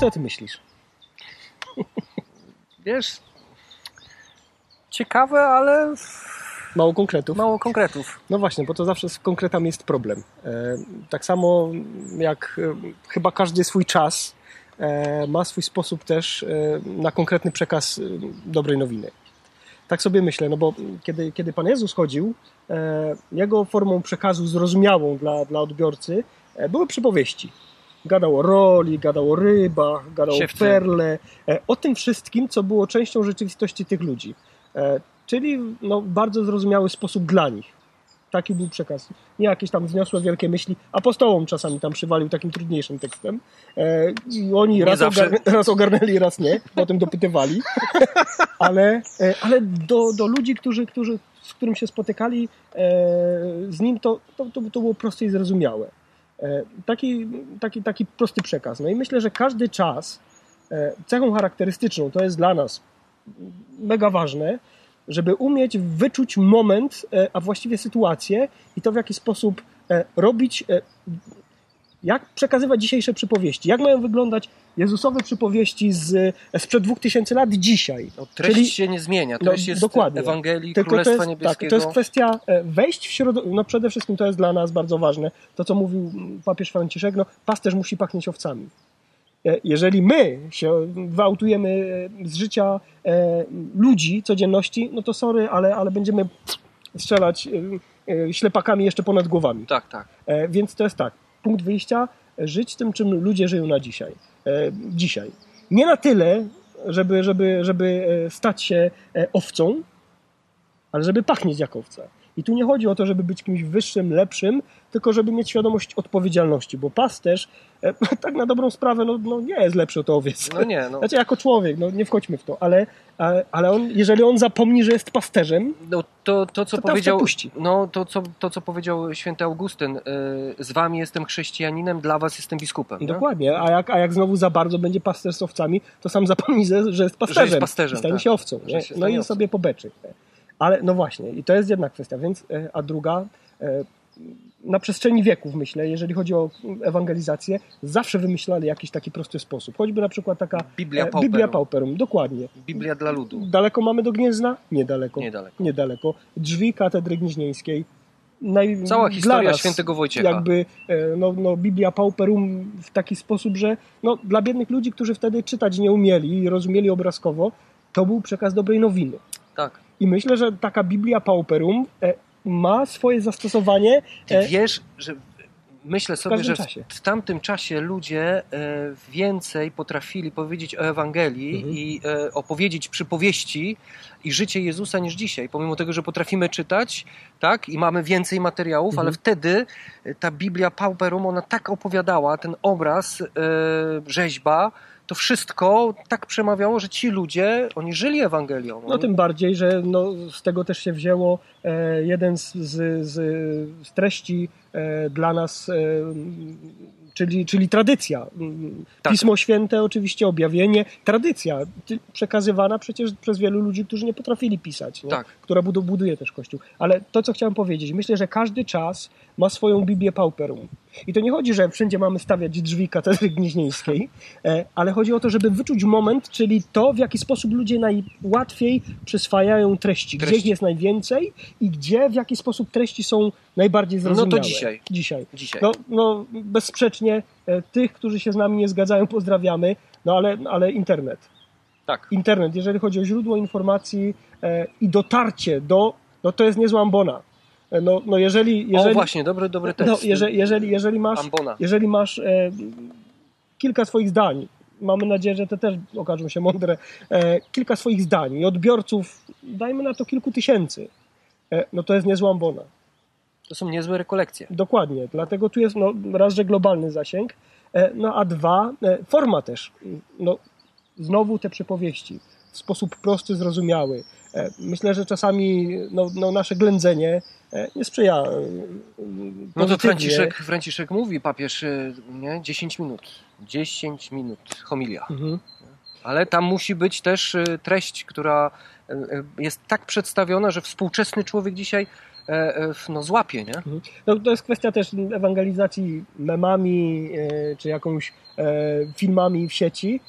co ty myślisz? Wiesz, ciekawe, ale Mało konkretów. mało konkretów. No właśnie, bo to zawsze z konkretami jest problem. E, tak samo jak e, chyba każdy swój czas e, ma swój sposób też na konkretny przekaz dobrej nowiny. Tak sobie myślę, no bo kiedy, kiedy Pan Jezus chodził, jego formą przekazu zrozumiałą dla, dla odbiorcy były przypowieści. Gadał o roli, gadał o rybach, gadał Siewcy. o perle, e, o tym wszystkim, co było częścią rzeczywistości tych ludzi. E, czyli no, bardzo zrozumiały sposób dla nich. Taki był przekaz. Nie jakieś tam wzniosłe wielkie myśli. Apostołom czasami tam przywalił takim trudniejszym tekstem. E, I oni raz, zawsze. ogarn- raz ogarnęli, raz nie. Potem dopytywali. ale ale do, do ludzi, którzy, którzy, z którym się spotykali z nim, to, to, to było proste i zrozumiałe. E, taki, taki, taki prosty przekaz. No i myślę, że każdy czas e, cechą charakterystyczną, to jest dla nas mega ważne, żeby umieć wyczuć moment, e, a właściwie sytuację i to w jaki sposób robić, jak przekazywać dzisiejsze przypowieści, jak mają wyglądać Jezusowe przypowieści z, sprzed dwóch tysięcy lat dzisiaj. No, treść Czyli- się nie zmienia. No, jest dokładnie. Ewangelii, Tylko to Królestwa jest, tak, Niebieskiego. to jest kwestia e, wejść w środowisko. No przede wszystkim to jest dla nas bardzo ważne. To, co mówił papież Franciszek, no pasterz musi pachnieć owcami. E, Jeżeli my się wyautujemy e, z życia ludzi, codzienności, no to sorry, ale, ale będziemy strzelać ślepakami jeszcze ponad głowami. Tak, tak. Więc to jest tak. Punkt wyjścia, żyć tym, czym ludzie żyją na dzisiaj. E, Dzisiaj. Nie na tyle, żeby, żeby, żeby e, stać się e, owcą, ale żeby pachnieć jak owca. I tu nie chodzi o to, żeby być kimś wyższym, lepszym, tylko żeby mieć świadomość odpowiedzialności, bo pasterz e, tak na dobrą sprawę no, no nie jest lepszy od owiec. No nie, no. Znaczy jako człowiek, no nie wchodźmy w to, ale, ale, ale on, jeżeli on zapomni, że jest pasterzem, No, to, to, co To powiedział, no, to, co, to, co powiedział święty Augustyn, y, z wami jestem chrześcijaninem, dla was jestem biskupem. nie? Dokładnie, a jak, a jak znowu za bardzo będzie pasterz z owcami, to sam zapomni, że, że jest pasterzem. Że jest pasterzem, I stanie tak. się owcą. Się No stanie i owcą. sobie pobeczy. nie? Ale no właśnie, i to jest jedna kwestia. Więc, e, a druga, e, na przestrzeni wieków myślę, jeżeli chodzi o ewangelizację, zawsze wymyślali jakiś taki prosty sposób. Choćby na przykład taka Biblia e, Pauperum. Biblia Pauperum. Dokładnie. Biblia dla ludu. Daleko mamy do Gniezna? Niedaleko. Niedaleko. Niedaleko. Drzwi katedry gnieźnieńskiej. Naj, Cała historia nas świętego Wojciecha. Jakby no, no, Biblia Pauperum w taki sposób, że no, dla biednych ludzi, którzy wtedy czytać nie umieli i rozumieli obrazkowo, to był przekaz dobrej nowiny. Tak. I myślę, że taka Biblia Pauperum e, ma swoje zastosowanie. Ty E, wiesz, że myślę sobie, że w, w tamtym czasie ludzie e, więcej potrafili powiedzieć o Ewangelii Mhm. i e, opowiedzieć przypowieści i życie Jezusa niż dzisiaj. Pomimo tego, że potrafimy czytać, tak, i mamy więcej materiałów, Mhm. ale wtedy e, ta Biblia Pauperum, ona tak opowiadała, ten obraz, e, rzeźba, to wszystko tak przemawiało, że ci ludzie, oni żyli Ewangelią. No tym bardziej, że no, z tego też się wzięło e, jeden z, z, z, treści e, dla nas, e, czyli, czyli tradycja. Mm, Tak. Pismo Święte, oczywiście objawienie, tradycja przekazywana przecież przez wielu ludzi, którzy nie potrafili pisać, nie? Tak. która budu- buduje też Kościół. Ale to, co chciałem powiedzieć, myślę, że każdy czas ma swoją Biblię Pauperum. I to nie chodzi, że wszędzie mamy stawiać drzwi katedry gnieźnieńskiej, e, ale chodzi o to, żeby wyczuć moment, czyli to, w jaki sposób ludzie najłatwiej przyswajają treści, gdzie Treści. ich jest najwięcej i gdzie, w jaki sposób treści są najbardziej No zrozumiałe. to dzisiaj. Dzisiaj. Dzisiaj. No, no bezsprzecznie e, tych, którzy się z nami nie zgadzają, pozdrawiamy, no ale, ale internet. Tak. Internet, jeżeli chodzi o źródło informacji e, i dotarcie do, no to jest niezła ambona. E, No, no jeżeli, jeżeli, o właśnie, dobry, dobry tekst. no, jeżeli, jeżeli, jeżeli masz, Ambona. jeżeli masz e, kilka swoich zdań, mamy nadzieję, że te też okażą się mądre, e, kilka swoich zdań i odbiorców, dajmy na to kilku tysięcy, e, no to jest niezła ambona. To są niezłe rekolekcje. Dokładnie, dlatego tu jest no, raz, że globalny zasięg, e, no a dwa, e, forma też. No, znowu te przypowieści w sposób prosty, zrozumiały. E, Myślę, że czasami no, no, nasze ględzenie nie sprzyja. No to. Franciszek, Franciszek mówi, papież, nie? 10 minut. 10 minut, homilia. Mhm. Ale tam musi być też treść, która jest tak przedstawiona, że współczesny człowiek dzisiaj no, złapie, nie? No, to jest kwestia też ewangelizacji memami e, czy jakąś e, filmami w sieci.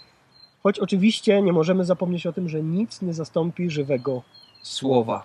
Choć oczywiście nie możemy zapomnieć o tym, że nic nie zastąpi żywego Słowa.